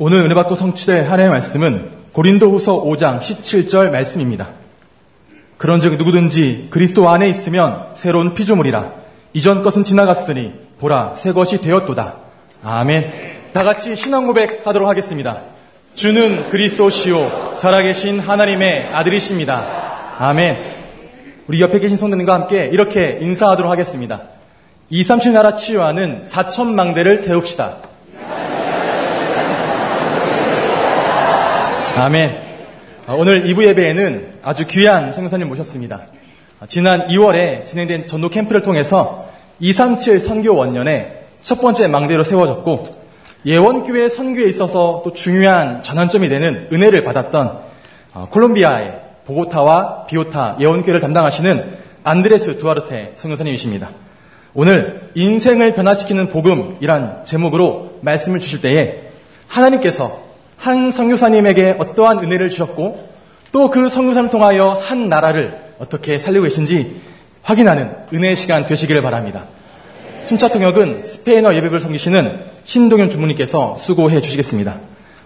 오늘 은혜 받고 성취될 하나님의 말씀은 고린도후서 5장 17절 말씀입니다. 그런즉 누구든지 그리스도 안에 있으면 새로운 피조물이라 이전 것은 지나갔으니 보라 새 것이 되었도다. 아멘. 다 같이 신앙 고백 하도록 하겠습니다. 주는 그리스도시요 살아계신 하나님의 아들이십니다. 아멘. 우리 옆에 계신 성도님과 함께 이렇게 인사하도록 하겠습니다. 237 나라 치유하는 4천망대를 세웁시다. 아멘. 오늘 2부 예배에는 아주 귀한 성교사님 모셨습니다. 지난 2월에 진행된 전도 캠프를 통해서 237 선교 원년에 첫 번째 망대로 세워졌고 예원교회 선교에 있어서 또 중요한 전환점이 되는 은혜를 받았던 콜롬비아의 보고타와 비오타 예원교회를 담당하시는 안드레스 두아르테 성교사님이십니다. 오늘 인생을 변화시키는 복음이란 제목으로 말씀을 주실 때에 하나님께서 한 성교사님에게 어떠한 은혜를 주셨고 또그 성교사를 통하여 한 나라를 어떻게 살리고 계신지 확인하는 은혜의 시간 되시기를 바랍니다. 순차 통역은 스페인어 예배를 섬기시는 신동현 주무님께서 수고해 주시겠습니다.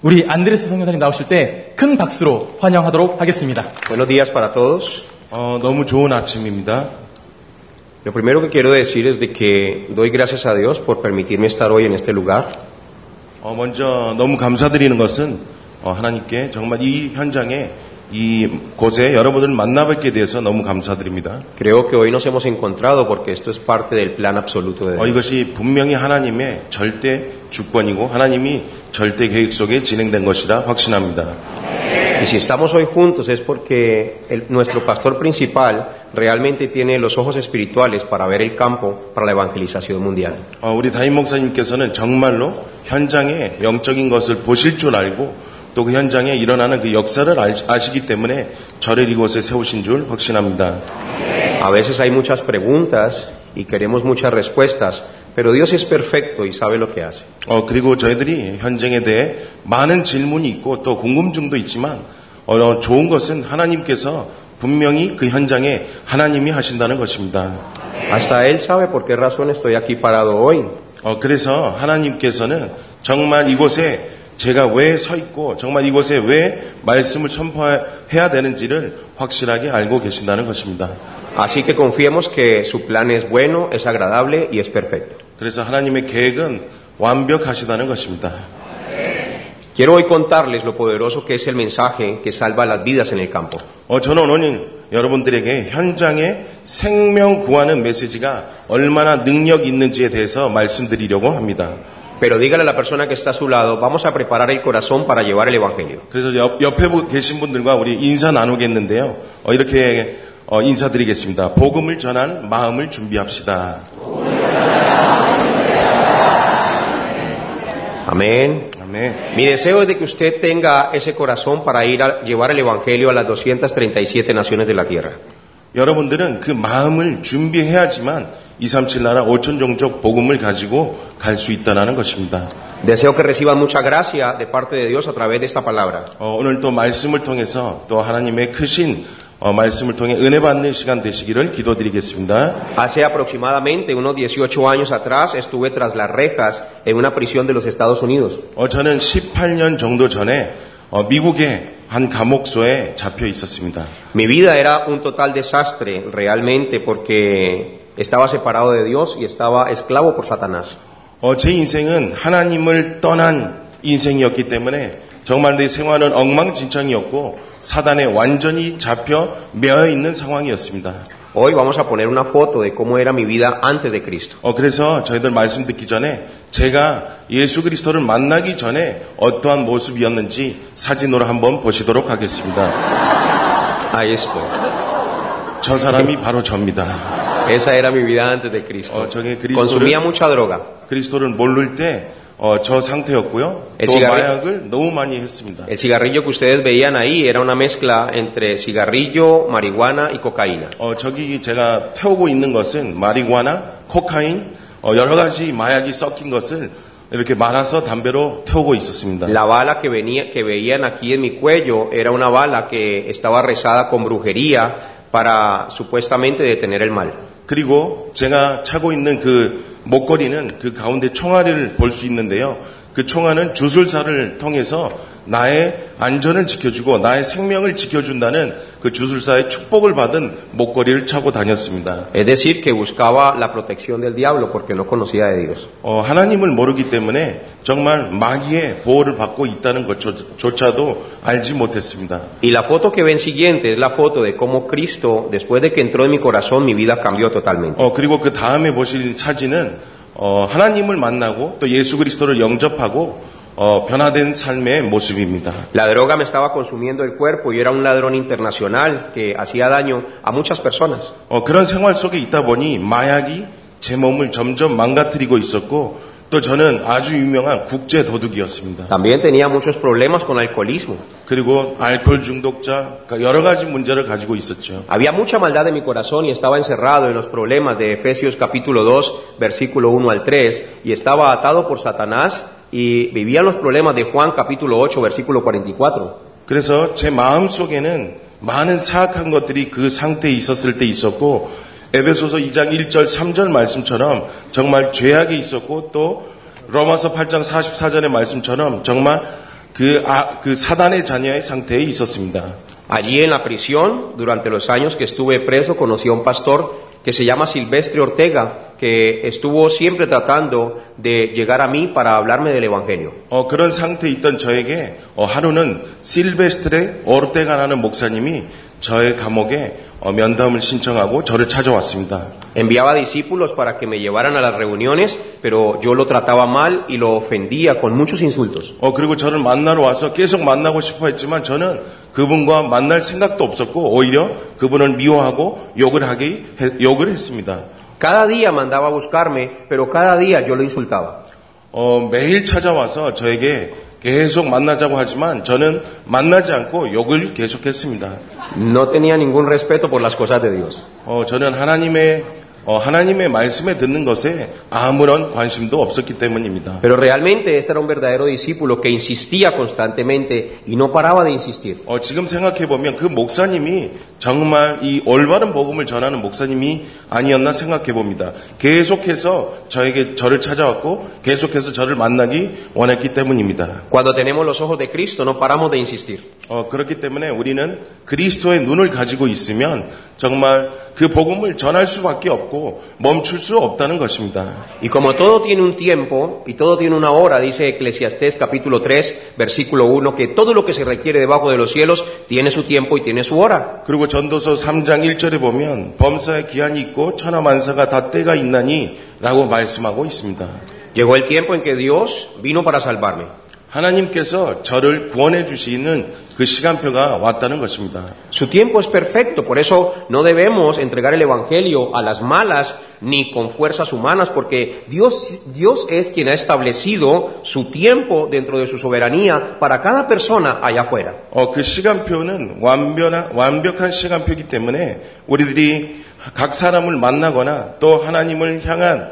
우리 안드레스 성교사님 나오실 때 큰 박수로 환영하도록 하겠습니다. Buenos días para todos. 어, 너무 좋은 아침입니다. Lo primero que quiero decir es de que doy gracias a Dios por permitirme estar hoy en este lugar. 어, 먼저 너무 감사드리는 것은 어, 하나님께 정말 이 현장에 이 곳에 여러분들을 만나뵙게 돼서 너무 감사드립니다. Creo que hoy nos hemos encontrado porque esto es parte del plan absoluto de 어, Dios. 이것이 분명히 하나님의 절대 주권이고 하나님이 절대 계획 속에 진행된 것이라 확신합니다. Y si estamos hoy juntos es porque el- nuestro pastor principal realmente tiene los ojos espirituales para ver el campo para la evangelización mundial. 어, 우리 담임 목사님께서는 정말로 현장에 영적인 것을 보실 줄 알고 또 그 현장에 일어나는 그 역사를 알- 아시기 때문에 저를 이곳에 세우신 줄 확신합니다. A veces hay muchas preguntas y queremos muchas respuestas, pero Dios es perfecto y sabe lo que hace. 어, 그리고 저희들이 현장에 대해 많은 질문이 있고 또 궁금증도 있지만, 어, 좋은 것은 하나님께서 분명히 그 현장에 하나님이 하신다는 것입니다. Hasta Él sabe por qué razón estoy aquí parado hoy. 어, 그래서 하나님께서는 정말 이곳에 제가 왜 서 있고, 정말 이곳에 왜 말씀을 선포해야 되는지를 확실하게 알고 계신다는 것입니다. Así que confiemos que su plan es bueno, es agradable y es perfecto. 그래서 하나님의 계획은 완벽하시다는 것입니다. Quiero hoy contarles lo poderoso que es el mensaje que salva las vidas en el campo. 어, 저는 오늘 여러분들에게 현장에 생명 구하는 메시지가 얼마나 능력 있는지에 대해서 말씀드리려고 합니다. Pero dígale a la persona que está a su lado, vamos a preparar el corazón para llevar el Evangelio. 그래서 옆, 옆에 부- 계신 분들과 우리 인사 나누겠는데요. 어, 이렇게 어, 인사드리겠습니다. 복음을 전한 마음을 준비합시다. Amén. 아멘. Mi deseo es de que usted tenga ese corazón para ir a llevar el Evangelio a las 237 naciones de la tierra. 여러분들은 그 마음을 준비해야지만 237 나라 5천 종족 복음을 가지고 갈 수 있다는 것입니다. Deseo que reciban mucha gracia de parte de Dios a través de esta palabra. 어, 오늘 또 말씀을 통해서 또 하나님의 크신 어, 말씀을 통해 은혜 받는 시간 되시기를 기도드리겠습니다. Hace aproximadamente unos 18 años atrás estuve tras las rejas en una prisión de los Estados Unidos. 어, 저는 18년 정도 전에 어, 미국의 한 감옥소에 잡혀 있었습니다. Mi vida era un total desastre realmente porque estaba separado de Dios y estaba esclavo por Satanás. 어, 제 인생은 하나님을 떠난 인생이었기 때문에 정말 내 생활은 엉망진창이었고 사단에 완전히 잡혀 매여 있는 상황이었습니다. Hoy vamos a poner una foto de cómo era mi vida antes de Cristo. 어, 그래서 저희들 말씀 듣기 전에 제가 예수 그리스도를 만나기 전에 어떠한 모습이었는지 사진으로 한번 보시도록 하겠습니다. Ahí estoy. 저 사람이 바로 접니다. Esa era mi vida antes de Cristo. 어, 저게 Consumía 그리스도를, mucha droga. 그리스도를 모를 때, 어, 저 상태였고요. 에, 또 마약을 너무 많이 했습니다. El cigarrillo que ustedes veían ahí era una mezcla entre cigarrillo, marihuana y cocaína. 어, 저기 제가 태우고 있는 것은 마리구아나, 코카인, 어, 여러 가지 마약이 섞인 것을 이렇게 말아서 담배로 태우고 있었습니다. La bala que, venía, que veían aquí en mi cuello era una bala que estaba rezada con brujería para supuestamente detener el mal. 그리고 제가 차고 있는 그 목걸이는 그 가운데 총알을 볼 수 있는데요. 그 총알은 주술사를 통해서 나의 안전을 지켜주고 나의 생명을 지켜준다는 그 주술사의 축복을 받은 목걸이를 차고 다녔습니다. Es decir, que buscaba la protección del diablo porque no conocía de Dios. 어, 하나님을 모르기 때문에 정말 마귀의 보호를 받고 있다는 것조차도 알지 못했습니다. Y la foto que ven siguiente es la foto de cómo Cristo, después de que entró en mi corazón, mi vida cambió totalmente. 어, 그리고 그 다음에 보실 사진은 어, 하나님을 만나고 또 예수 그리스도를 영접하고 La droga me estaba consumiendo el cuerpo y era un ladrón internacional que hacía daño a muchas personas. También tenía muchos problemas con alcoholismo. Había mucha maldad en mi corazón y estaba encerrado en los problemas de Efesios capítulo 2, versículo 1 al 3 y estaba atado por Satanás y vivía los problemas de Juan capítulo 8, versículo 44. 그래서 제 마음 속에는 많은 사악한 것들이 그 상태에 있었을 때 있었고 에베소서 2장 1절 3절 말씀처럼 정말 죄악이 있었고 또 로마서 8장 44절의 말씀처럼 정말 그, 아, 그 사단의 자녀의 상태에 있었습니다. Allí en la prisión, durante los años que estuve preso, conocí a un pastor que se llama Silvestre Ortega, que estuvo siempre tratando de llegar a mí para hablarme del Evangelio. 어, 그런 상태에 있던 저에게 어, 하루는 실베스트레 오르테가라는 목사님이 저의 감옥에 어, 면담을 신청하고 저를 찾아왔습니다. Enviaba discípulos para que me llevaran a las reuniones, pero yo lo trataba mal y lo ofendía con muchos insultos. 어, 그리고 저를 만나러 와서 계속 만나고 싶어 했지만 저는 그분과 만날 생각도 없었고 오히려 그분을 미워하고 욕을 하기, 해- 욕을 했습니다. Cada día mandaba a buscarme, pero cada día yo lo insultaba. 어, 매일 찾아와서 저에게 계속 만나자고 하지만 저는 만나지 않고 욕을 계속했습니다. No tenía ningún respeto por las cosas de Dios. 어, 저는 하나님의 어, 하나님의 말씀에 듣는 것에 아무런 관심도 없었기 때문입니다. Pero realmente este era un verdadero discípulo que insistía constantemente y no paraba de insistir. 어, 지금 생각해 보면 그 목사님이 정말 이 올바른 복음을 전하는 목사님이 아니었나 생각해 봅니다. 계속해서 저에게 저를 찾아왔고 계속해서 저를 만나기 원했기 때문입니다. Cuando tenemos los ojos de Cristo no paramos de insistir. 어, 그렇기 때문에 우리는 그리스도의 눈을 가지고 있으면 정말 그 복음을 전할 수밖에 없고 멈출 수 없다는 것입니다. Y como todo tiene un tiempo y todo tiene una hora, dice Eclesiastés capítulo 3, versículo 1, que todo lo que se requiere debajo de los cielos tiene su tiempo y tiene su hora. 그리고 전도서 3장 1절에 보면 범사에 기한이 있고 천하만사가 다 때가 있나니 라고 말씀하고 있습니다. Llegó el tiempo en que Dios vino para salvarme. 하나님께서 저를 구원해 주시는 그 시간표가 왔다는 것입니다. Su tiempo es perfecto, por eso no debemos entregar el Evangelio a las malas ni con fuerzas humanas, porque Dios, Dios es quien ha establecido su tiempo dentro de su soberanía para cada persona allá afuera. 어, 그 시간표는 완벽한, 완벽한 시간표이기 때문에 우리들이 각 사람을 만나거나 또 하나님을 향한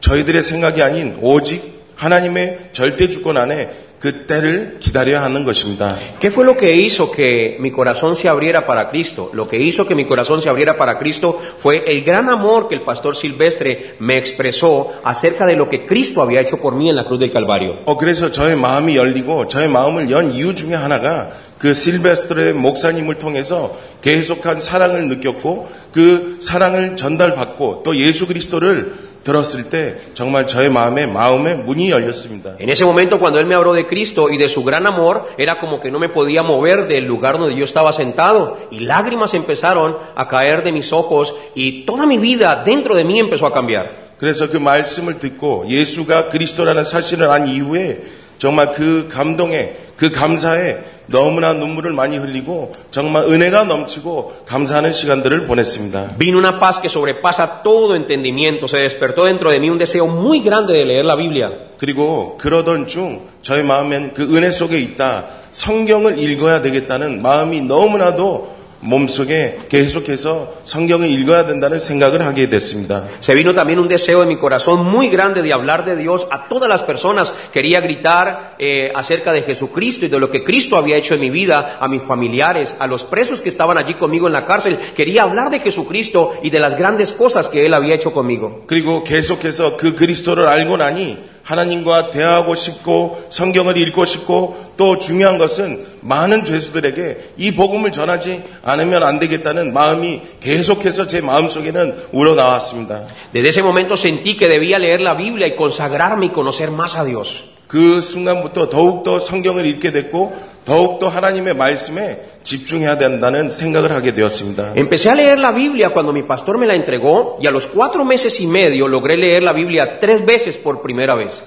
저희들의 생각이 아닌 오직 하나님의 절대 주권 안에 그 때를 기다려야 하는 것입니다. ¿Qué fue lo que hizo que mi corazón se abriera para Cristo? Lo que hizo que mi corazón se abriera para Cristo fue el gran amor que el pastor Silvestre me expresó acerca de lo que Cristo había hecho por mí en la cruz del Calvario. 어, 그래서 저의 마음이 열리고 저의 마음을 연 이유 중에 하나가 그 실베스트의 목사님을 통해서 계속한 사랑을 느꼈고 그 사랑을 전달받고 또 예수 그리스도를 들었을 때 정말 저의 마음에 마음의 문이 열렸습니다. En ese momento cuando Él me habló de Cristo y de su gran amor, era como que no me podía mover del lugar donde yo estaba sentado y lágrimas empezaron a caer de mis ojos y toda mi vida dentro de mí empezó a cambiar. 그래서 그 말씀을 듣고 예수가 그리스도라는 사실을 안 이후에 정말 그 감동에 그 감사에 너무나 눈물을 많이 흘리고 정말 은혜가 넘치고 감사하는 시간들을 보냈습니다. Vino una paz que sobrepasa todo entendimiento, se despertó dentro de mí un deseo muy grande de leer la Biblia. 그리고 그러던 중 저의 마음엔 그 은혜 속에 있다. 성경을 읽어야 되겠다는 마음이 너무나도 몸속에 계속해서 성경을 읽어야 된다는 생각을 하게 됐습니다. Se vino también un deseo en mi corazón muy grande de hablar de Dios a todas las personas. Quería gritar eh, acerca de Jesucristo y de lo que Cristo había hecho en mi vida, a mis familiares, a los presos que estaban allí conmigo en la cárcel. Quería hablar de Jesucristo y de las grandes cosas que Él había hecho conmigo. 그리고 계속해서 그 그리스도를 알고 나니 하나님과 대화하고 싶고 성경을 읽고 싶고 또 중요한 것은 많은 죄수들에게 이 복음을 전하지 않으면 안 되겠다는 마음이 계속해서 제 마음속에는 우러나왔습니다. Desde ese momento sentí que debía leer la Biblia y consagrarme y conocer más a Dios. 그 순간부터 더욱더 성경을 읽게 됐고 더욱더 하나님의 말씀에 집중해야 된다는 생각을 하게 되었습니다. Empecé a leer la Biblia cuando mi pastor me la entregó y a los cuatro meses y medio logré leer la Biblia tres veces por primera vez.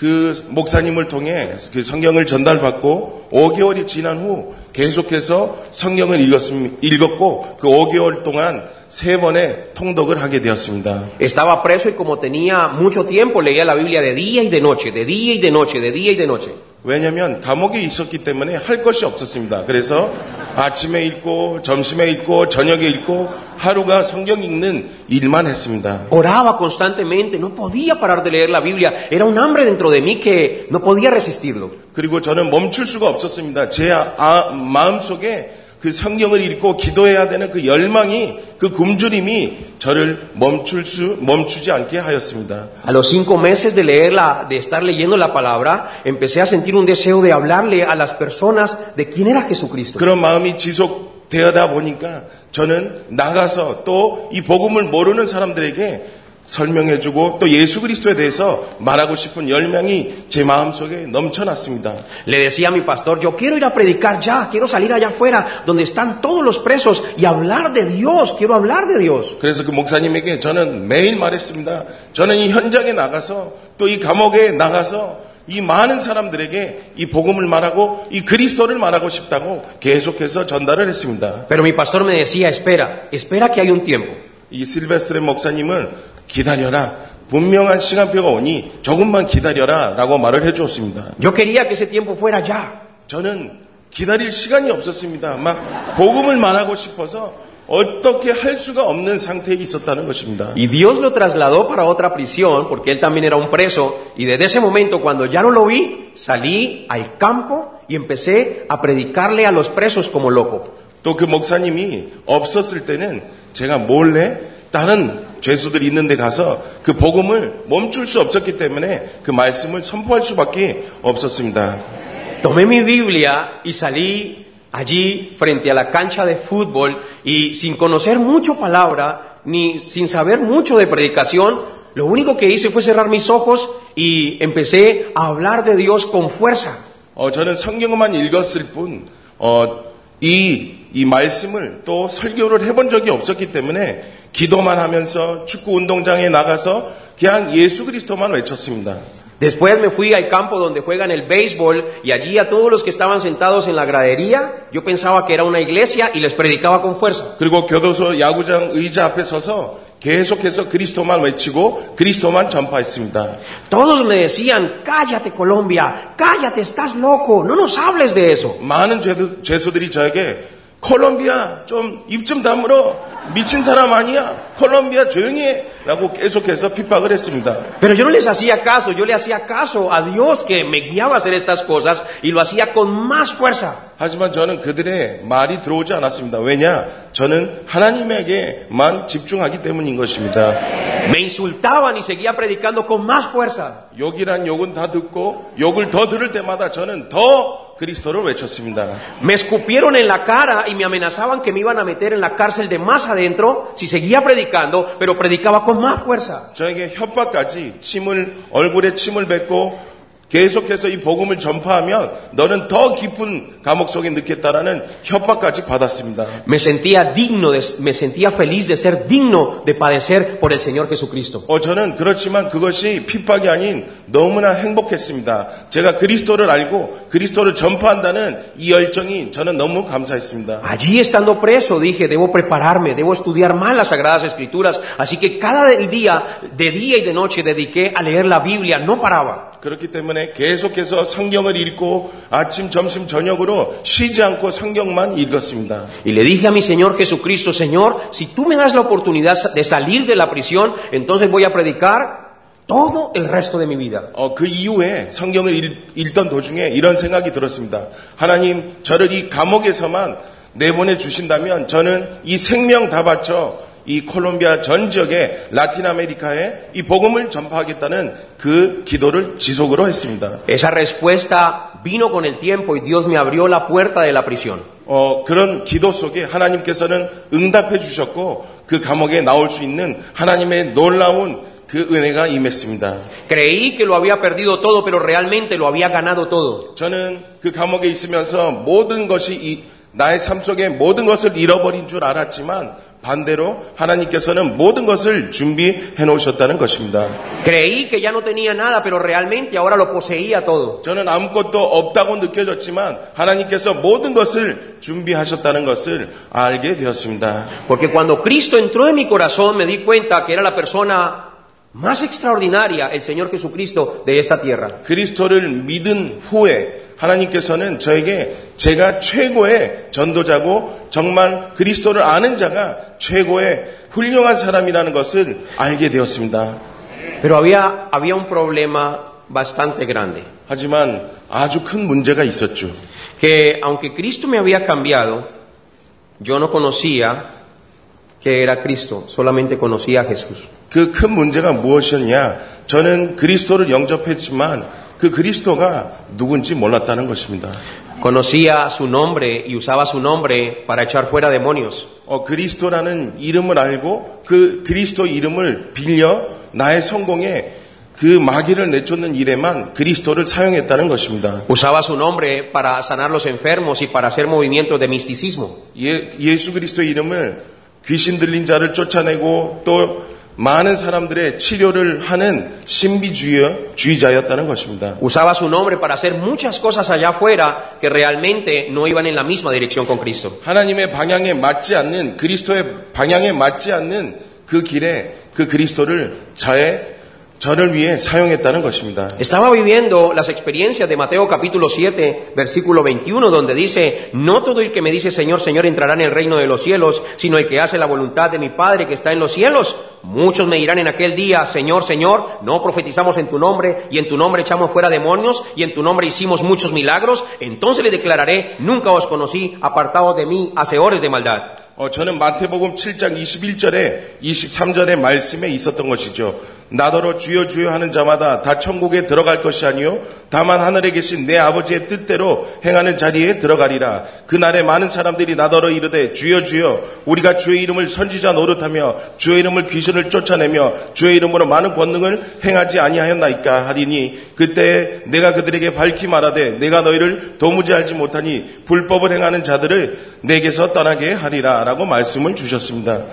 그 목사님을 통해 그 성경을 전달받고 5개월이 지난 후 계속해서 성경을 읽었음, 읽었고 그 5개월 동안 세 번의 통독을 하게 되었습니다. Estaba preso y como tenía mucho tiempo leía la Biblia de día y de noche, de día y de noche, de día y de noche. 왜냐하면 감옥에 있었기 때문에 할 것이 없었습니다. 그래서 아침에 읽고 점심에 읽고 저녁에 읽고 하루가 성경 읽는 일만 했습니다. Oraba constantemente, no podía parar de leer la Biblia. Era un hambre dentro de mí que no podía resistirlo. 그리고 저는 멈출 수가 없었습니다. 제 아, 마음속에 그 성경을 읽고 기도해야 되는 그 열망이 그 굶주림이 저를 멈출 수 멈추지 않게 하였습니다. A los cinco meses de leerla, de estar leyendo la palabra, empecé a sentir un deseo de hablarle a las personas de quién era Jesucristo. 그런 마음이 지속되어다 보니까 저는 나가서 또 이 복음을 모르는 사람들에게 설명해주고 또 예수 그리스도에 대해서 말하고 싶은 열망이 제 마음속에 넘쳐났습니다. Le decía a mi pastor, yo quiero ir a predicar ya, quiero salir allá afuera donde están todos los presos y hablar de Dios, quiero hablar de Dios. 그래서 그 목사님에게 저는 매일 말했습니다. 저는 이 현장에 나가서 또 이 감옥에 나가서 이 많은 사람들에게 이 복음을 말하고 이 그리스도를 말하고 싶다고 계속해서 전달을 했습니다. Pero mi pastor me decía, espera, espera que hay un tiempo. 이 실베스트레 목사님은 기다려라. 분명한 시간표가 오니 조금만 기다려라 라고 말을 해 주었습니다. Yo quería que ese tiempo fuera ya. 저는 기다릴 시간이 없었습니다. 막 복음을 말하고 싶어서 어떻게 할 수가 없는 상태에 있었다는 것입니다. Y Dios lo trasladó para otra prisión, porque él también era un preso, y desde ese momento, cuando ya no lo vi, salí al campo y empecé a predicarle a los presos como loco. 또 그 목사님이 없었을 때는 제가 몰래 다른 죄수들이 있는데 가서 그 복음을 멈출 수 없었기 때문에 그 말씀을 선포할 수밖에 없었습니다. Tomé mi Biblia y salí allí frente a la cancha de fútbol y sin conocer mucho palabra, ni sin saber mucho de predicación, lo único que hice fue cerrar mis ojos y empecé a hablar de Dios con fuerza. 어, 저는 성경만 읽었을 뿐, 어, 이, 이 말씀을 또 설교를 해본 적이 없었기 때문에 기도만 하면서 축구 운동장에 나가서 그냥 예수 그리스도만 외쳤습니다. Después me fui al campo donde juegan el béisbol y allí a todos los que estaban sentados en la gradería, yo pensaba que era una iglesia y les predicaba con fuerza. 그리고 교도소 야구장 의자 앞에 서서 계속해서 그리스도만 외치고 그리스도만 전파했습니다. Todos me decían, cállate Colombia, cállate, estás loco, no nos hables de eso. 많은 죄수, 죄수들이 저에게 콜롬비아 좀입좀 다물어 미친 사람 아니야 콜롬비아 조용히 해 라고 계속해서 핍박을 했습니다. Pero yo no les hacía caso, yo le hacía caso a Dios que me guiaba a hacer estas cosas y lo hacía con más fuerza. 하지만 저는 그들의 말이 들어오지 않았습니다. 왜냐? 저는 하나님에게만 집중하기 때문인 것입니다. Me insultaban y seguía predicando con más fuerza. 욕이란 욕은 다 듣고 욕을 더 들을 때마다 저는 더 그리스도를 외쳤습니다. Me escupieron en la cara y me amenazaban que me iban a meter en la cárcel de más adentro si seguía predicando, pero predicaba con más fuerza. 저에게 협박까지 침을 얼굴에 침을 뱉고 계속해서 이 복음을 전파하면 너는 더 깊은 감옥 속에 넣겠다라는 협박까지 받았습니다. Me sentía digno, de- me sentía feliz de ser digno de padecer por el Señor Jesucristo. 어, 저는 그렇지만 그것이 핍박이 아닌 너무나 행복했습니다. 제가 그리스도를 알고 그리스도를 전파한다는 이 열정이 저는 너무 감사했습니다. Allí estando preso dije, debo prepararme, debo estudiar más las Sagradas Escrituras. Así que cada día, de día y de noche, dediqué a leer la Biblia, no paraba. 그렇기 때문에 계속해서 성경을 읽고 아침, 점심, 저녁으로 쉬지 않고 성경만 읽었습니다. Y le dije a mi Señor Jesucristo, Señor, si tú me das la oportunidad de salir de la prisión, entonces voy a predicar todo el resto de mi vida. 어, 그 이후에 성경을 읽, 읽던 도중에 이런 생각이 들었습니다. 하나님, 저를 이 감옥에서만 내보내 주신다면 저는 이 생명 다 바쳐 이 콜롬비아 전 지역에 라틴 아메리카에 이 복음을 전파하겠다는 그 기도를 지속으로 했습니다. Esa respuesta vino con el tiempo y Dios me abrió la puerta de la prisión. 어, 그런 기도 속에 하나님께서는 응답해 주셨고 그 감옥에 나올 수 있는 하나님의 놀라운 그 은혜가 임했습니다. Creí que lo había perdido todo, pero realmente lo había ganado todo. 저는 그 감옥에 있으면서 모든 것이 이- 나의 삶 속에 모든 것을 잃어버린 줄 알았지만 반대로 하나님께서는 모든 것을 준비해 놓으셨다는 것입니다. Creí que ya no tenía nada, pero realmente ahora lo poseía todo. 저는 아무것도 없다고 느껴졌지만 하나님께서 모든 것을 준비하셨다는 것을 알게 되었습니다. Porque cuando Cristo entró en mi corazón me di cuenta que era la persona más extraordinaria, el Señor Jesucristo, de esta tierra. 그리스도를 믿은 후에 하나님께서는 저에게 제가 최고의 전도자고 정말 그리스도를 아는 자가 최고의 훌륭한 사람이라는 것을 알게 되었습니다. Pero había, había un problema bastante grande. 하지만 아주 큰 문제가 있었죠. Que aunque Cristo me había cambiado, yo no conocía que era Cristo, solamente conocía a Jesús. 그 큰 문제가 무엇이었냐? 저는 그리스도를 영접했지만 그 그리스도가 누군지 몰랐다는 것입니다. Conocía su nombre y usaba su nombre para echar fuera demonios. 어, 그리스도라는 이름을 알고 그 그리스도 이름을 빌려 나의 성공에 그 마귀를 내쫓는 일에만 그리스도를 사용했다는 것입니다. Usaba su nombre para sanar los enfermos y para hacer movimientos de misticismo. 예, 예수 그리스도의 이름을 귀신 들린 자를 쫓아내고 또 많은 사람들의 치료를 하는 신비주의자였다는 것입니다. Usaba su nombre para hacer muchas cosas allá afuera que realmente no iban en la misma dirección con Cristo. 하나님의 방향에 맞지 않는 그리스도의 방향에 맞지 않는 그 길에 그 그리스도를 저의 저를 위해 사용했다는 것입니다. Estaba viviendo las experiencias de Mateo capítulo 7, versículo 21, donde dice, no todo el que me dice Señor, Señor entrará en el reino de los cielos, sino el que hace la voluntad de mi Padre que está en los cielos. Muchos me dirán en aquel día, Señor, Señor, no profetizamos en tu nombre, y en tu nombre echamos fuera demonios, y en tu nombre hicimos muchos milagros. Entonces le declararé, nunca os conocí, apartados de mí, hacedores de maldad. 어, 저는 마태복음 7장 21절에 23절의 말씀에 있었던 것이죠. 나더러 주여 주여 하는 자마다 다 천국에 들어갈 것이 아니요 다만 하늘에 계신 내 아버지의 뜻대로 행하는 자리에 들어가리라. 그날에 많은 사람들이 나더러 이르되 주여 주여 우리가 주의 이름을 선지자 노릇하며 주의 이름을 귀신을 쫓아내며 주의 이름으로 많은 권능을 행하지 아니하였나이까 하리니 그때 내가 그들에게 밝히 말하되 내가 너희를 도무지 알지 못하니 불법을 행하는 자들을 내게서 떠나게 하리라라고 말씀을 주셨습니다.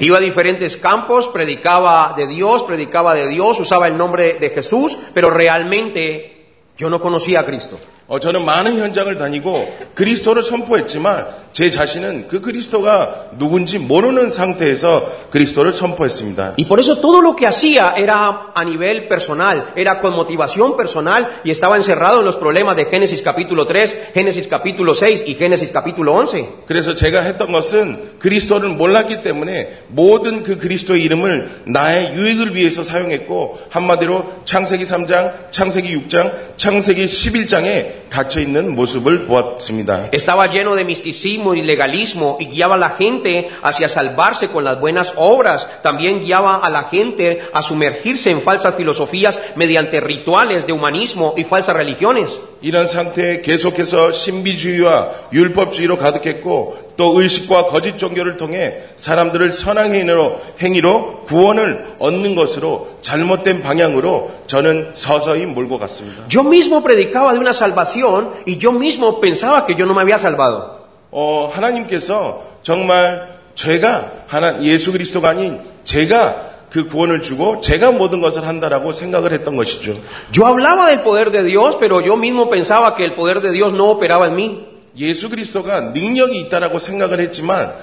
Iba a diferentes campos, predicaba de Dios, predicaba de Dios, usaba el nombre de Jesús, pero realmente yo no conocía a Cristo. 어, 저는 많은 현장을 다니고 그리스도를 선포했지만 제 자신은 그 그리스도가 누군지 모르는 상태에서 그리스도를 선포했습니다. Y por eso todo lo que hacía era a nivel personal, era con motivación personal y estaba encerrado en los problemas de Génesis capítulo 3, Génesis capítulo 6 y Génesis capítulo 11. 그래서 제가 했던 것은 그리스도를 몰랐기 때문에 모든 그 그리스도의 이름을 나의 유익을 위해서 사용했고 한마디로 창세기 3장, 창세기 6장, 창세기 11장에 갇혀 있는 모습을 보았습니다. Estaba lleno de misticismo y legalismo y guiaba a la gente hacia salvarse con las buenas obras. También guiaba a la gente a sumergirse en falsas filosofías mediante rituales de humanismo y falsas religiones. 이런 상태에 계속해서 신비주의와 율법주의로 가득했고 또 의식과 거짓 종교를 통해 사람들을 선한 행위로, 행위로 구원을 얻는 것으로 잘못된 방향으로 저는 서서히 몰고 갔습니다. Yo mismo predicaba de una salvación y yo mismo pensaba que yo no me había salvado. 어, 하나님께서 정말 제가 하나 예수 그리스도가 아닌 제가 그 구원을 주고 제가 모든 것을 한다라고 생각을 했던 것이죠. Yo hablaba del poder de Dios, pero yo mismo pensaba que el poder de Dios no operaba en mí. 예수 그리스도가 능력이 있다라고 생각을 했지만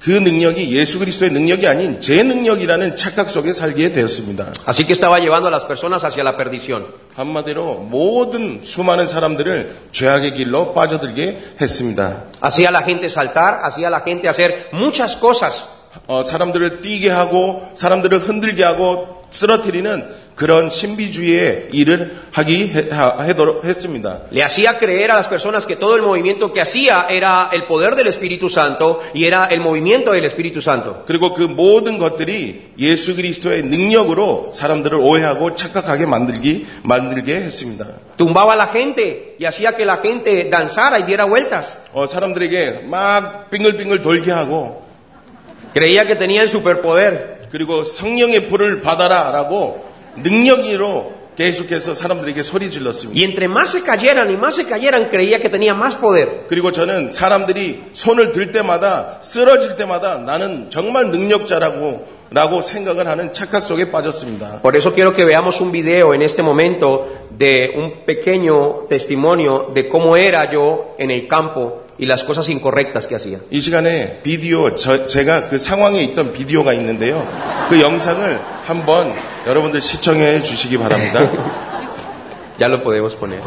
그 능력이 예수 그리스도의 능력이 아닌 제 능력이라는 착각 속에 살게 되었습니다. Así que estaba llevando a las personas hacia la perdición. 한마디로 모든 수많은 사람들을 죄악의 길로 빠져들게 했습니다. Hacía la gente saltar, hacía la gente hacer muchas cosas. 어, 사람들을 뛰게 하고 사람들을 흔들게 하고 쓰러뜨리는 그런 신비주의의 일을 하기 해, 하- 하도록 했습니다. Le hacía creer a las personas que todo el movimiento que hacía era el poder del Espíritu Santo y era el movimiento del Espíritu Santo. 그리고 그 모든 것들이 예수 그리스도의 능력으로 사람들을 오해하고 착각하게 만들기 만들게 했습니다. Tumbaba a la gente y hacía que la gente danzara y diera vueltas. 어, 사람들에게 막 빙글빙글 돌게 하고 Creía que tenía el superpoder. 그리고 성령의 불을 받아라라고 능력으로 계속해서 사람들에게 소리 질렀습니다. Y entre más se cayeran y más se cayeran, creía que tenía más poder. 그리고 저는 사람들이 손을 들 때마다 쓰러질 때마다 나는 정말 능력자라고 라고 생각을 하는 착각 속에 빠졌습니다. Por eso quiero que veamos un video en este momento de un pequeño testimonio de cómo era yo en el campo y las cosas incorrectas que hacía. 이 시간에 비디오 저- 제가 그 상황에 있던 비디오가 있는데요. 그 영상을 한번 여러분들 시청해 주시기 바랍니다. Ya lo podemos poner.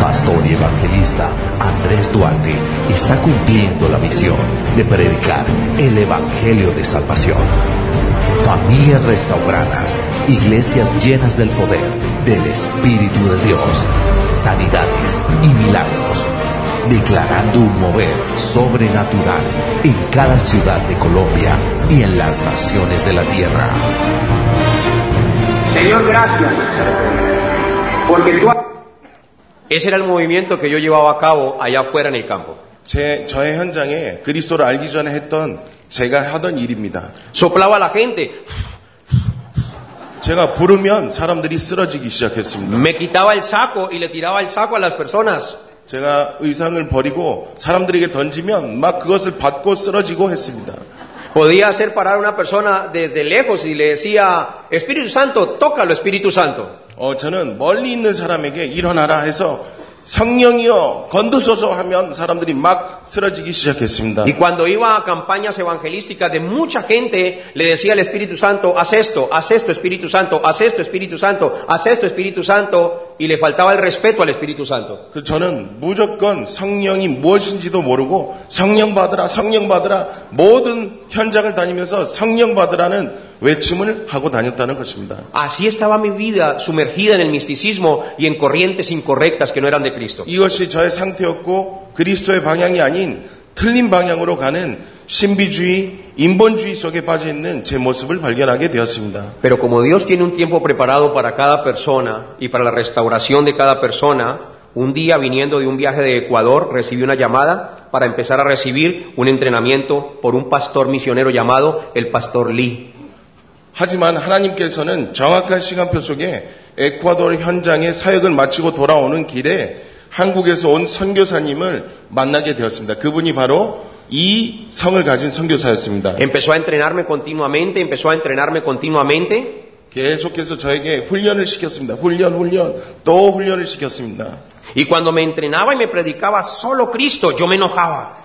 Pastor y evangelista Andrés Duarte está cumpliendo la misión de predicar el Evangelio de Salvación. Familias restauradas, iglesias llenas del poder del Espíritu de Dios, sanidades y milagros, declarando un mover sobrenatural en cada ciudad de Colombia y en las naciones de la tierra. Señor, gracias. Porque tú Ese era el movimiento que yo llevaba a cabo allá afuera en el campo. 제 저의 현장에 그리스도를 알기 전에 했던 제가 하던 일입니다. Soplaba a la gente, 제가 부르면 사람들이 쓰러지기 시작했습니다. me quitaba el saco y le tiraba el saco a las personas. 제가 의상을 버리고 사람들에게 던지면 막 그것을 받고 쓰러지고 했습니다. Podía hacer parar una persona desde lejos y le decía, Espíritu Santo, tócalo, Espíritu Santo. 어, 저는 멀리 있는 사람에게 일어나라 해서 성령이여 건드소서 하면 사람들이 막 쓰러지기 시작했습니다. Y cuando iba a campañas evangelísticas de mucha gente, le decía al Espíritu Santo, haz esto, haz esto, Espíritu Santo, haz esto, Espíritu Santo, haz esto, Espíritu Santo, y le faltaba el respeto al Espíritu Santo. 그 저는 무조건 성령이 무엇인지도 모르고 성령 받으라, 성령 받으라 모든 현장을 다니면서 성령 받으라는 외침을 하고 다녔다는 것입니다. Así estaba mi vida sumergida en el misticismo y en corrientes incorrectas que no eran de Cristo. 이것이 저의 상태였고 그리스도의 방향이 아닌 틀린 방향으로 가는 신비주의, 인본주의 속에 빠져 있는 제 모습을 발견하게 되었습니다. Pero como Dios tiene un tiempo preparado para cada persona y para la restauración de cada persona, un día viniendo de un viaje de Ecuador recibí una llamada para empezar a recibir un entrenamiento por un pastor misionero llamado el pastor Lee. 하지만 하나님께서는 정확한 시간표 속에 에콰도르 현장의 사역을 마치고 돌아오는 길에 한국에서 온 선교사님을 만나게 되었습니다. 그분이 바로 이 성을 가진 선교사였습니다. Empezó a entrenarme continuamente, empezó a entrenarme continuamente. 계속해서 저에게 훈련을 시켰습니다. 훈련, 훈련, 또 훈련을 시켰습니다. Y cuando me entrenaba y me predicaba solo Cristo, yo me enojaba.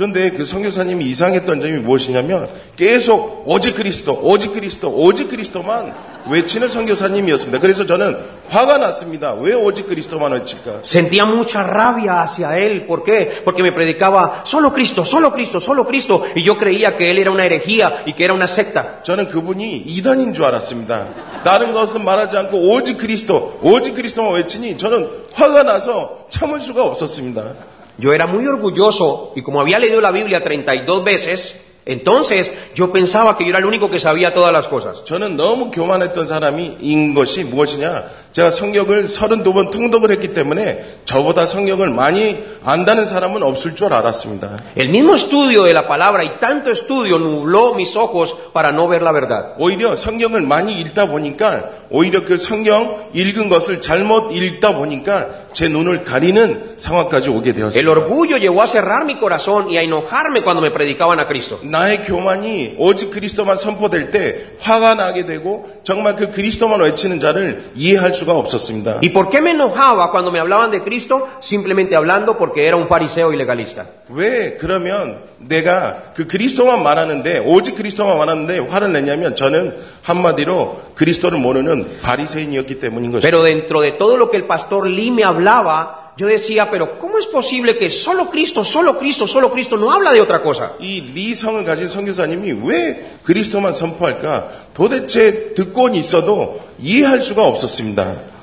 그런데 그 선교사님이 이상했던 점이 무엇이냐면 계속 오직 그리스도, 오직 그리스도, 오직 그리스도만 외치는 선교사님이었습니다. 그래서 저는 화가 났습니다. 왜 오직 그리스도만 외칠까? Sentía mucha rabia hacia él. ¿Por qué? Porque me predicaba solo Cristo, solo Cristo, solo Cristo. Y yo creía que él era una herejía y que era una secta. 저는 그분이 이단인 줄 알았습니다. 다른 것은 말하지 않고 오직 그리스도, 오직 그리스도만 외치니 저는 화가 나서 참을 수가 없었습니다. Yo era muy orgulloso y como había leído la Biblia 32 veces, entonces yo pensaba que yo era el único que sabía todas las cosas. 저는 너무 교만했던 사람이인 것이 무엇이냐? 제가 성경을 32번 통독을 했기 때문에 저보다 성경을 많이 안다는 사람은 없을 줄 알았습니다. El mismo estudio de la palabra y tanto estudio nubló mis ojos para no ver la verdad. 오히려 성경을 많이 읽다 보니까 오히려 그 성경 읽은 것을 잘못 읽다 보니까 제 눈을 가리는 상황까지 오게 El 되었습니다. orgullo llevó a cerrar mi corazón y a enojarme cuando me predicaban a Cristo. 나의 교만이 오직 그리스도만 선포될 때 화가 나게 되고 정말 그 그리스도만 외치는 자를 이해할 수가 없었습니다. ¿Y por qué me enojaba cuando me hablaban de Cristo? Simplemente hablando porque era un fariseo y legalista. 왜 그러면 내가 그 그리스도만 말하는데 오직 그리스도만 말하는데 화를 내냐면 저는 한마디로 그리스도를 모르는 바리새인이었기 때문인 것입니다. Pero dentro de todo lo que el pastor Lee me hablaba, yo decía, pero ¿cómo es posible que solo Cristo, solo Cristo, solo Cristo no habla de otra cosa? 이 리성을 가진 선교사님이 왜 그리스도만 선포할까? 도대체 듣고는 있어도 이해할 수가 없었습니다.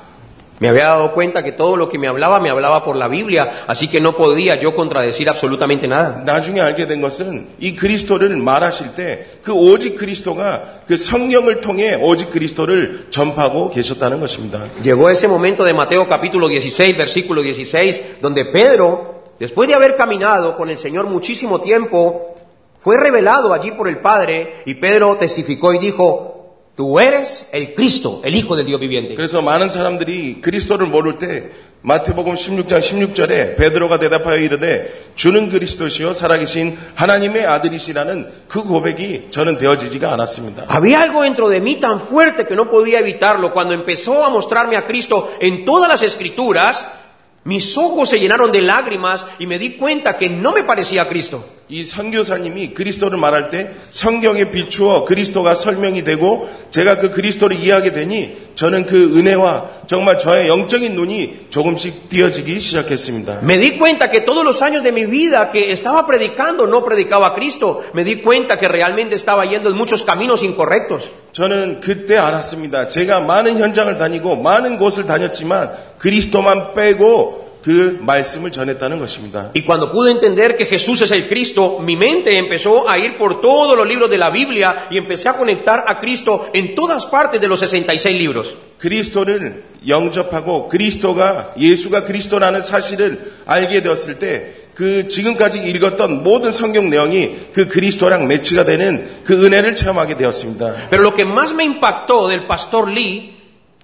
Me había dado cuenta que todo lo que me hablaba, me hablaba por la Biblia, así que no podía yo contradecir absolutamente nada. 나중에 알게 된 것은 이 그리스도를 말하실 때 그 오직 그리스도가 그 성령을 통해 오직 그리스도를 전파하고 계셨다는 것입니다. Llegó ese momento de Mateo capítulo 16, versículo 16, donde Pedro, después de haber caminado con el Señor muchísimo tiempo, fue revelado allí por el Padre y Pedro testificó y dijo, tú eres el Cristo, el Hijo del Dios viviente. 그래서 많은 사람들이 그리스도를 모를 때 마태복음 16장 16절에 베드로가 대답하여 이르되 주는 그리스도시요 살아계신 하나님의 아들이시라는 그 고백이 저는 되어지지가 않았습니다. Había algo dentro de mí tan fuerte que no podía evitarlo. Cuando empezó a mostrarme a Cristo en todas las escrituras, mis ojos se llenaron de lágrimas y me di cuenta que no me parecía a Cristo. 이 선교사님이 그리스도를 말할 때 성경에 비추어 그리스도가 설명이 되고 제가 그 그리스도를 이해하게 되니 저는 그 은혜와 정말 저의 영적인 눈이 조금씩 띄어지기 시작했습니다. Me di cuenta que todos los años de mi vida que estaba predicando no predicaba a Cristo. Me di cuenta que realmente estaba yendo en muchos caminos incorrectos. 저는 그때 알았습니다. 제가 많은 현장을 다니고 많은 곳을 다녔지만 그리스도만 빼고 그 말씀을 전했다는 것입니다. Y cuando pude entender que Jesús es el Cristo, mi mente empezó a ir por todos los libros de la Biblia y empecé a conectar a Cristo en todas partes de los 66 libros. 그리스도를 영접하고 그리스도가 예수가 그리스도라는 사실을 알게 되었을 때 그 지금까지 읽었던 모든 성경 내용이 그 그리스도랑 매치가 되는 그 은혜를 체험하게 되었습니다. Pero lo que más me impactó del pastor Lee,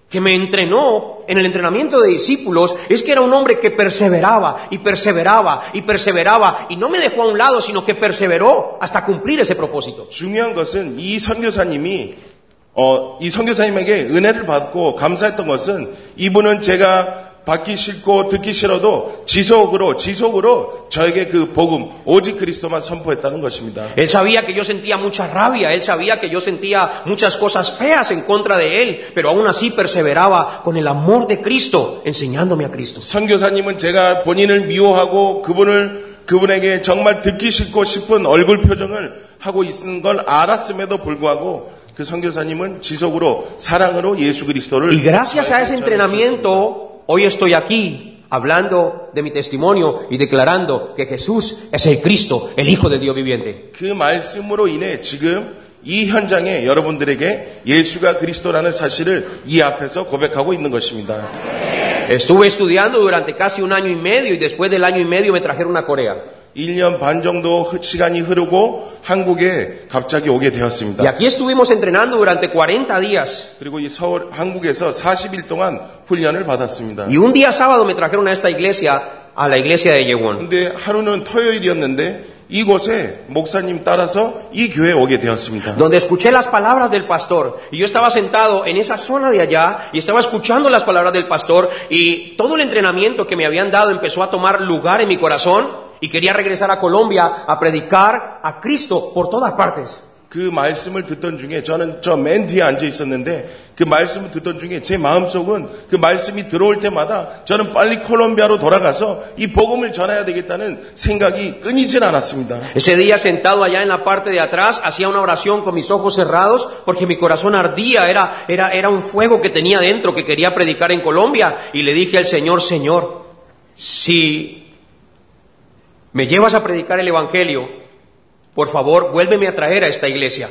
que me entrenó en el entrenamiento de discípulos, es que era un hombre que perseveraba y perseveraba y perseveraba y no me dejó a un lado, sino que perseveró hasta cumplir ese propósito. 중요한 것은 이 선교사님이 어, 이 선교사님에게 은혜를 받고 감사했던 것은 이분은 제가 받기 싫고 듣기 싫어도 지속으로 지속으로 저에게 그 복음 오직 그리스도만 선포했다는 것입니다. Él sabía que yo sentía mucha rabia, él sabía que yo sentía muchas cosas feas en contra de él, pero aún así perseveraba con el amor de Cristo, enseñándome a Cristo. 선교사님은 제가 본인을 미워하고 그분을 그분에게 정말 듣기 싫고 싶은 얼굴 표정을 하고 있는 걸 알았음에도 불구하고 그 선교사님은 지속으로 사랑으로 예수 그리스도를 Y gracias a ese entrenamiento, hoy estoy aquí hablando de mi testimonio y declarando que Jesús es el Cristo, el Hijo del Dios viviente. 그 말씀으로 인해 지금 이 현장에 여러분들에게 예수가 그리스도라는 사실을 이 앞에서 고백하고 있는 것입니다. Estuve estudiando durante casi un año y medio y después del año y medio me trajeron a Corea. 1년 반 정도 흐- 시간이 흐르고 한국에 갑자기 오게 Y 되었습니다. aquí estuvimos entrenando durante 40 días. 그리고 이 서울 한국에서 40일 동안 훈련을 받았습니다. Y un día sábado me trajeron a esta iglesia, a la iglesia de Yewon. 근데 하루는 토요일이었는데 이곳에 목사님 따라서 이 교회에 오게 되었습니다. donde escuché las palabras del pastor. Y yo estaba sentado en esa zona de allá y estaba escuchando las palabras del pastor y todo el entrenamiento que me habían dado empezó a tomar lugar en mi corazón y quería regresar a Colombia a predicar a Cristo por todas partes. 그 말씀을 듣던 중에 저는 저 맨 뒤에 앉아 있었는데 그 말씀을 듣던 중에 제 마음속은 그 말씀이 들어올 때마다 저는 빨리 콜롬비아로 돌아가서 이 복음을 전해야 되겠다는 생각이 끊이질 않았습니다. Ese día sentado allá en la parte de atrás hacía una oración con mis ojos cerrados porque mi corazón ardía, era, era, era un fuego que tenía dentro que quería predicar en Colombia y le dije al Señor, Señor, si me llevas a predicar el Evangelio, por favor vuélveme a traer a esta iglesia.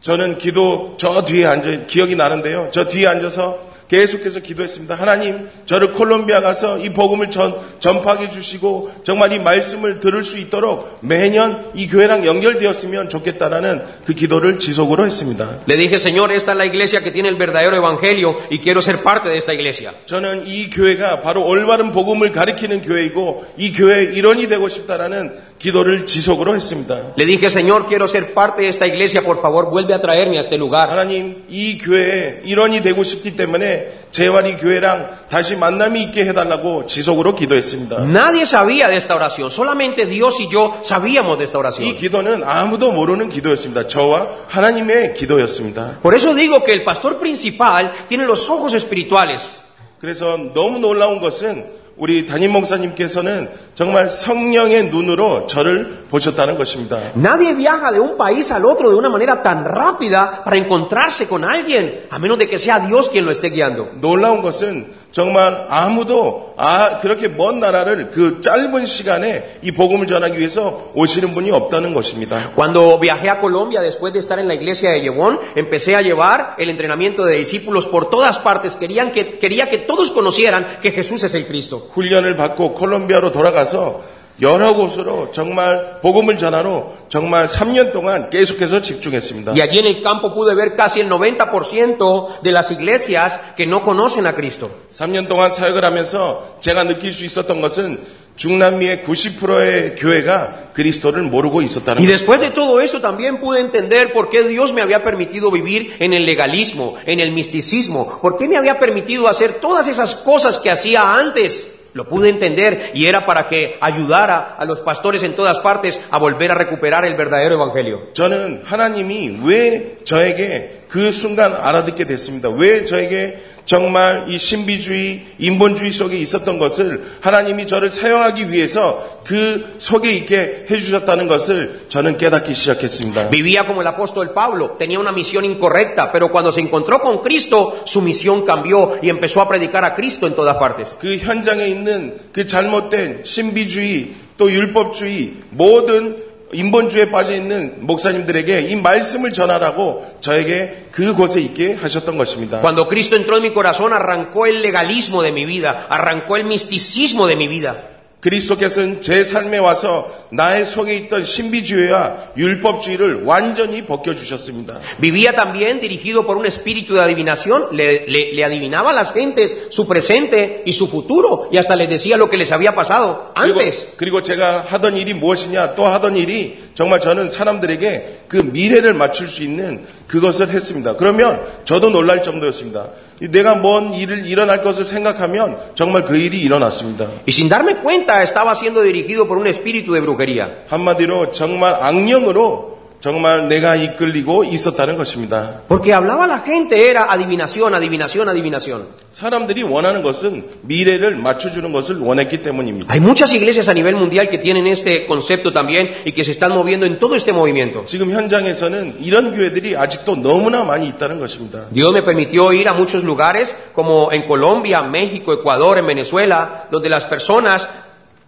저는 기도 저 뒤에 앉아 기억이 나는데요. 저 뒤에 앉아서 계속해서 기도했습니다. 하나님, 저를 콜롬비아 가서 이 복음을 전, 전파하게 주시고 정말 이 말씀을 들을 수 있도록 매년 이 교회랑 연결되었으면 좋겠다라는 그 기도를 지속으로 했습니다. Le dije, Señor, esta es la iglesia que tiene el verdadero Evangelio y quiero ser parte de esta iglesia. 저는 이 교회가 바로 올바른 복음을 가리키는 교회이고 이 교회의 일원이 되고 싶다라는 기도를 지속으로 했습니다. Le dije, Señor, quiero ser parte de esta iglesia, por favor vuelve a traerme a este lugar. 하나님, 이 교회의 일원이 되고 싶기 때문에 제발 이 교회랑 다시 만남이 있게 해달라고 지속으로 기도했습니다. Nadie sabía de esta oración, solamente Dios y yo sabíamos de esta 이 oración. 기도는 아무도 모르는 기도였습니다. 저와 하나님의 기도였습니다. Por eso digo que el pastor principal tiene los ojos espirituales. 그래서 너무 놀라운 것은 우리 담임 목사님께서는 정말 성령의 눈으로 저를 보셨다는 것입니다. Nadie viaja de un país al otro de una manera tan rápida para encontrarse con alguien, a menos de que sea Dios quien lo esté guiando. 놀라운 것은 정말 아무도 아 그렇게 먼 나라를 그 짧은 시간에 이 복음을 전하기 위해서 오시는 분이 없다는 것입니다. Cuando viajé a Colombia después de estar en la iglesia de Yevón, empecé a llevar el entrenamiento de discípulos por todas partes. Querían que, quería que todos conocieran que Jesús es el Cristo. 훈련을 받고 콜롬비아로 돌아가 서 여러 곳으로 정말 복음을 전하러 정말 3년 동안 계속해서 집중했습니다. Y allí en el campo pude ver casi el 90% de las iglesias que no conocen a Cristo. 3년 동안 사역을 하면서 제가 느낄 수 있었던 것은 중남미의 90%의 교회가 그리스도를 모르고 있었다는 Y 것. después de todo esto también pude entender por qué Dios me había permitido vivir en el legalismo, en el misticismo, por qué me había permitido hacer todas esas cosas que hacía antes. Lo pude entender y era para que ayudara a los pastores en todas partes a volver a recuperar el verdadero evangelio. 저는 하나님이 왜 저에게 그 순간 알아듣게 됐습니다. 왜 저에게 정말 이 신비주의, 인본주의 속에 있었던 것을 하나님이 저를 사용하기 위해서 그 속에 있게 해주셨다는 것을 저는 깨닫기 시작했습니다. Vivía como el apóstol Pablo, tenía una misión incorrecta, pero cuando se encontró con Cristo, su misión cambió y empezó a predicar a Cristo en todas partes. 그 현장에 있는 그 잘못된 신비주의 또 율법주의 모든 인본주의에 빠져 있는 목사님들에게 이 말씀을 전하라고 저에게 그곳에 있게 하셨던 것입니다. Cuando Cristo entró en mi corazón, arrancó el legalismo de mi vida, arrancó el misticismo de mi vida. 그리스도께서는 제 삶에 와서 나의 속에 있던 신비주의와 율법주의를 완전히 벗겨주셨습니다. Vivía también dirigido por un espíritu de adivinación, le, le- le adivinaba a las gentes su presente y su futuro y hasta les decía lo que les había pasado 그리고, antes. 그리고 제가 하던 일이 무엇이냐 또 하던 일이 정말 저는 사람들에게 그 미래를 맞출 수 있는 그것을 했습니다. 그러면 저도 놀랄 정도였습니다. 이 내가 뭔 일을 일어날 것을 생각하면 정말 그 일이 일어났습니다. Y sin darme cuenta estaba siendo dirigido por un espíritu de brujería. 한마디로 정말 악령으로 정말 내가 이끌리고 있었다는 것입니다. Porque hablaba la gente era adivinación, adivinación, adivinación. 사람들이 원하는 것은 미래를 맞춰주는 것을 원했기 때문입니다. Hay muchas iglesias a nivel mundial que tienen este concepto también y que se están moviendo en todo este movimiento. 지금 현장에서는 이런 교회들이 아직도 너무나 많이 있다는 것입니다. Dios me permitió ir a muchos lugares como en Colombia, México, Ecuador, en Venezuela, donde las personas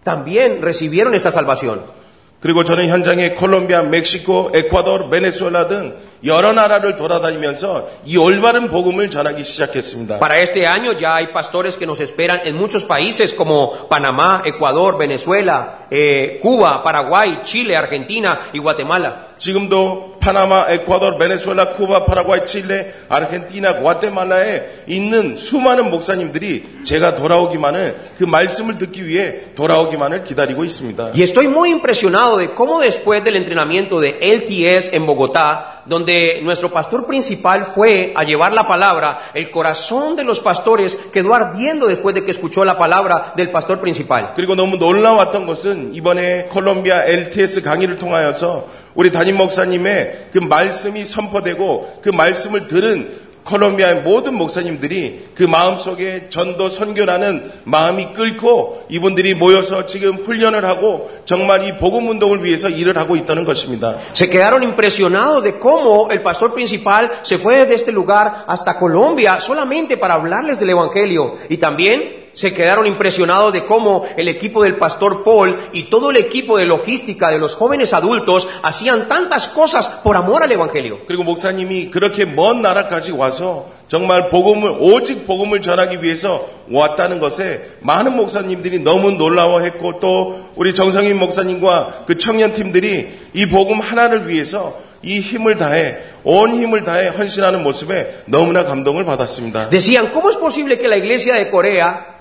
también recibieron esta salvación. 그리고 저는 현장에 콜롬비아, 멕시코, 에콰도르, 베네수엘라 등 여러 나라를 돌아다니면서 이 올바른 복음을 전하기 시작했습니다. Para este año ya hay pastores que nos esperan en muchos países como Panamá, Ecuador, Venezuela, eh, Cuba, Paraguay, Chile, Argentina y Guatemala. 지금도 파나마, 에콰도르, 베네수엘라, 쿠바, 파라과이, 칠레, 아르헨티나, 과테말라에 있는 수많은 목사님들이 제가 돌아오기만을 그 말씀을 듣기 위해 돌아오기만을 기다리고 있습니다. Y estoy muy impresionado de cómo después del entrenamiento de LTS en Bogotá, donde nuestro pastor principal fue a llevar la palabra, el corazón de los pastores quedó ardiendo después de que escuchó la palabra del pastor principal. 그리고 너무 놀라웠던 것은 이번에 콜롬비아 LTS 강의를 통하여서 우리 담임 목사님의 그 말씀이 선포되고 그 말씀을 들은 콜롬비아의 모든 목사님들이 그 마음속에 전도 선교라는 마음이 끓고 이분들이 모여서 지금 훈련을 하고 정말 이 복음 운동을 위해서 일을 하고 있다는 것입니다. Se quedaron impresionados de cómo el pastor principal se fue de este lugar hasta Colombia solamente para hablarles del Evangelio. Y también se quedaron impresionados de cómo el equipo del pastor Paul y todo el equipo de logística de los jóvenes adultos hacían tantas cosas por amor al Evangelio. 그리고 목사님이 그렇게 먼 나라까지 와서 정말 복음을 오직 복음을 전하기 위해서 왔다는 것에 많은 목사님들이 너무 놀라워했고 또 우리 정성인 목사님과 그 청년 팀들이 이 복음 하나를 위해서 이 힘을 다해 온 힘을 다해 헌신하는 모습에 너무나 감동을 받았습니다. Decían, ¿cómo es posible que la iglesia de Corea,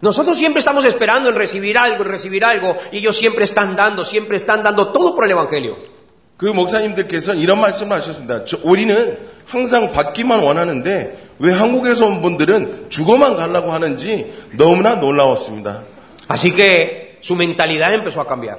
nosotros siempre estamos esperando en recibir algo, en recibir algo, y ellos siempre están dando, siempre están dando todo por el Evangelio? 그 목사님들께서 이런 말씀을 하셨습니다. 저- 우리는 항상 받기만 원하는데 왜 한국에서 온 분들은 죽어만 가려고 하는지 너무나 놀라웠습니다. Así que su mentalidad empezó a cambiar.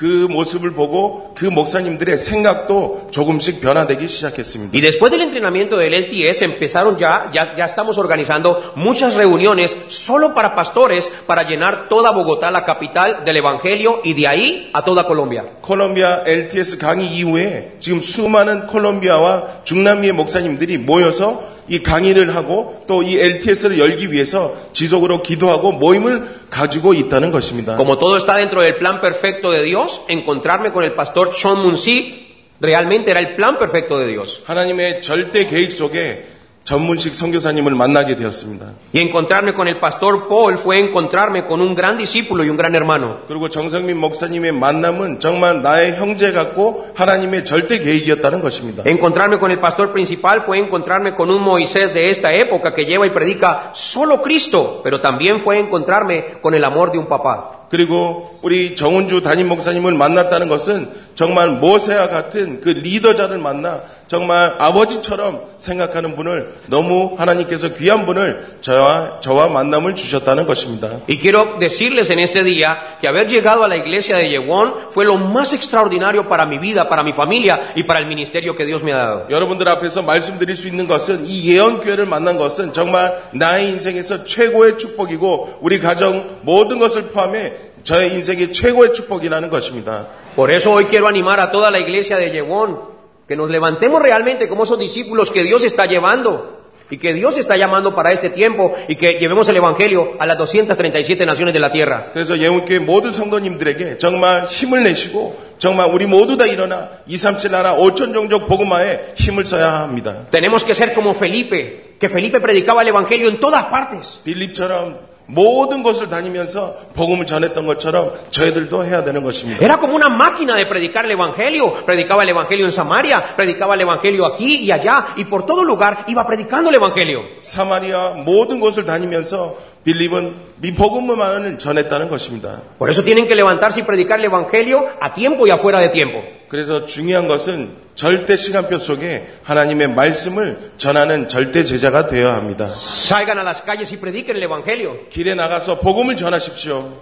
그 모습을 보고 그 목사님들의 생각도 조금씩 변화되기 시작했습니다. Y después del entrenamiento del LTS empezaron ya, ya, ya estamos organizando muchas reuniones solo para pastores para llenar toda Bogotá, la capital del Evangelio, y de ahí a toda Colombia. 콜롬비아 LTS 강의 이후에 지금 수많은 콜롬비아와 중남미의 목사님들이 모여서 이 강의를 하고 또 이 LTS를 열기 위해서 지속으로 기도하고 모임을 가지고 있다는 것입니다. Como todo está dentro del plan perfecto de Dios, encontrarme con el pastor Sean Munsi realmente era el plan perfecto de Dios. 하나님의 절대 계획 속에 전문식 선교사님을 만나게 되었습니다. Y encontrarme con el pastor Paul fue encontrarme con un gran discípulo y un gran hermano. 그리고 정성민 목사님의 만남은 정말 나의 형제 같고 하나님의 절대 계획이었다는 것입니다. Encontrarme con el pastor principal fue encontrarme con un Moisés de esta época que lleva y predica solo Cristo, pero también fue encontrarme con el amor de un papá. 그리고 우리 정은주 담임 목사님을 만났다는 것은 정말 모세와 같은 그 리더자를 만나 정말 아버지처럼 생각하는 분을 너무 하나님께서 귀한 분을 저와, 저와 만남을 주셨다는 것입니다. Y quiero decirles en este día que haber llegado a la iglesia de Yewon fue lo más extraordinario para mi vida, para mi familia y para el ministerio que Dios me ha dado. 여러분들 앞에서 말씀드릴 수 있는 것은 이 예언 교회를 만난 것은 정말 나의 인생에서 최고의 축복이고 우리 가정 모든 것을 포함해 저의 인생의 최고의 축복이라는 것입니다. Por eso hoy quiero animar a toda la iglesia de Yewon que nos levantemos realmente como esos discípulos que Dios está llevando y que Dios está llamando para este tiempo y que llevemos el Evangelio a las 237 naciones de la tierra. 그래서 예원교회 모든 성도님들에게 정말 힘을 내시고 정말 우리 모두 다 일어나 237 나라 5천 종족 복음화에 힘을 써야 합니다. Tenemos que ser como Felipe, que Felipe predicaba el Evangelio en todas partes. 빌립처럼 모든 곳을 다니면서 복음을 전했던 것처럼 저희들도 해야 되는 것입니다. Era como una máquina de predicar el Evangelio. Predicaba el Evangelio en Samaria, predicaba el Evangelio aquí y allá, y por todo lugar iba predicando el Evangelio. 사마리아 모든 곳을 다니면서 빌립은 미 복음만을 전했다는 것입니다. Por eso tienen que levantarse y predicar el Evangelio a tiempo y afuera de tiempo. 그래서 중요한 것은 절대 시간표 속에 하나님의 말씀을 전하는 절대 제자가 되어야 합니다. Salgan a las calles y prediquen el Evangelio. 길에 나가서 복음을 전하십시오.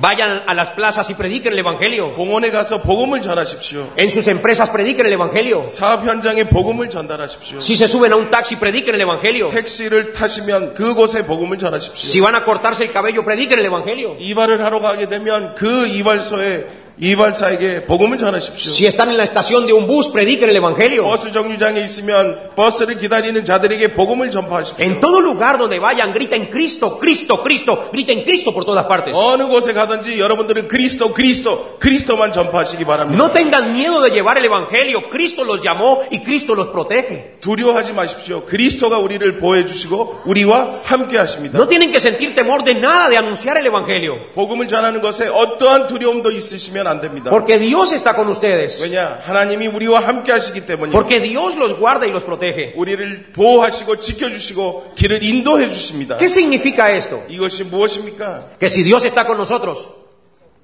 Vayan a las plazas y prediquen el Evangelio. 공원에 가서 복음을 전하십시오. En sus empresas prediquen el Evangelio. 사업 현장에 복음을 전달하십시오. Si se suben a un taxi, prediquen el Evangelio. 택시를 타시면 그곳에 복음을 전하십시오. Si van a cortarse el cabello, prediquen el Evangelio. 이발을 하러 가게 되면 그 이발소에 이발사에게 복음을 전하십시오. Si están en la estación de un bus, prediquen el Evangelio. 버스 정류장에 있으면 버스를 기다리는 자들에게 복음을 전파하십시오. En todo lugar donde vayan, griten Cristo, Cristo, Cristo, griten Cristo por todas partes. 어느 곳에 가든지 여러분들은 그리스도, 그리스도, 그리스도만 전파하시기 바랍니다. No tengan miedo de llevar el Evangelio. Cristo los llamó y Cristo los protege. 두려워하지 마십시오. 그리스도가 우리를 보호해 주시고 우리와 함께 하십니다. No tienen que sentir temor de nada de anunciar el Evangelio. 복음을 전하는 것에 어떠한 두려움도 있으시면 안 됩니다. Porque Dios está con ustedes. 왜냐? 하나님이 우리와 함께 하시기 때문에 Porque Dios los guarda y los protege. 우리를 보호하시고 지켜주시고 길을 인도해 주십니다. ¿Qué significa esto? 이것이 무엇입니까? Que si Dios está con nosotros,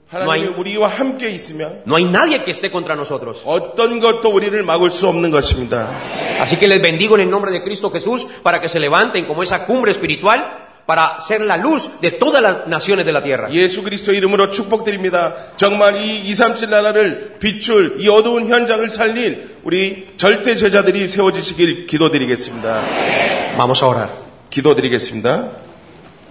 하나님이 No hay- 우리와 함께 있으면 no hay nadie que esté contra nosotros. 어떤 것도 우리를 막을 수 없는 것입니다. Así que les bendigo en el nombre de Cristo Jesús para que se levanten como esa cumbre espiritual para ser la luz de todas las naciones de la tierra. 예수 그리스도 이름으로 축복드립니다. 정말 이 237 나라를 비출 이 어두운 현장을 살릴 우리 절대 제자들이 세워지시길 기도드리겠습니다. Vamos a orar. 기도드리겠습니다.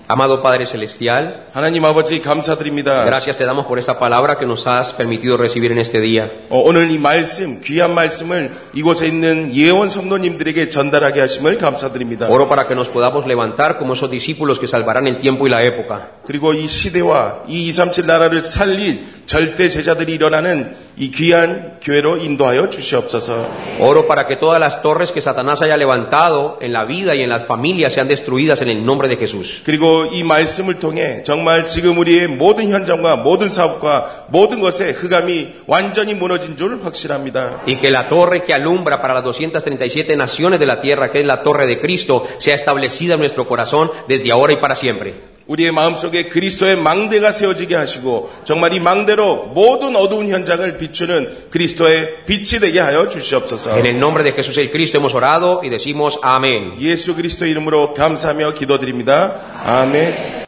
Amado Padre Celestial, 하나님 아버지 감사드립니다. gracias te damos por esta palabra que nos has permitido recibir en este día. 어, 오늘 이 말씀, 귀한 말씀을 이곳에 있는 예원 성도님들에게 전달하게 하심을 감사드립니다. Oro para que nos podamos levantar como esos discípulos que salvarán el tiempo y la época. 그리고 이 시대와 이 237 나라를 살릴 절대 제자들이 일어나는 이 귀한 교회로 인도하여 주시옵소서. Oro para que todas las torres que Satanás haya levantado en la vida y en las familias sean destruidas en el nombre de Jesús. 그리고 이 말씀을 통해 정말 지금 우리의 모든 현장과 모든 사업과 모든 것에 흑암이 완전히 무너진 줄 확실합니다. Y que la torre que alumbra para las 237 naciones de la tierra, que es la torre de Cristo, sea establecida en nuestro corazón desde ahora y para siempre. 우리의 마음속에 그리스도의 망대가 세워지게 하시고 정말 이 망대로 모든 어두운 현장을 비추는 그리스도의 빛이 되게 하여 주시옵소서. En el nombre de Jesús el Cristo hemos orado y decimos amén. 예수 그리스도 이름으로 감사하며 기도드립니다. 아멘.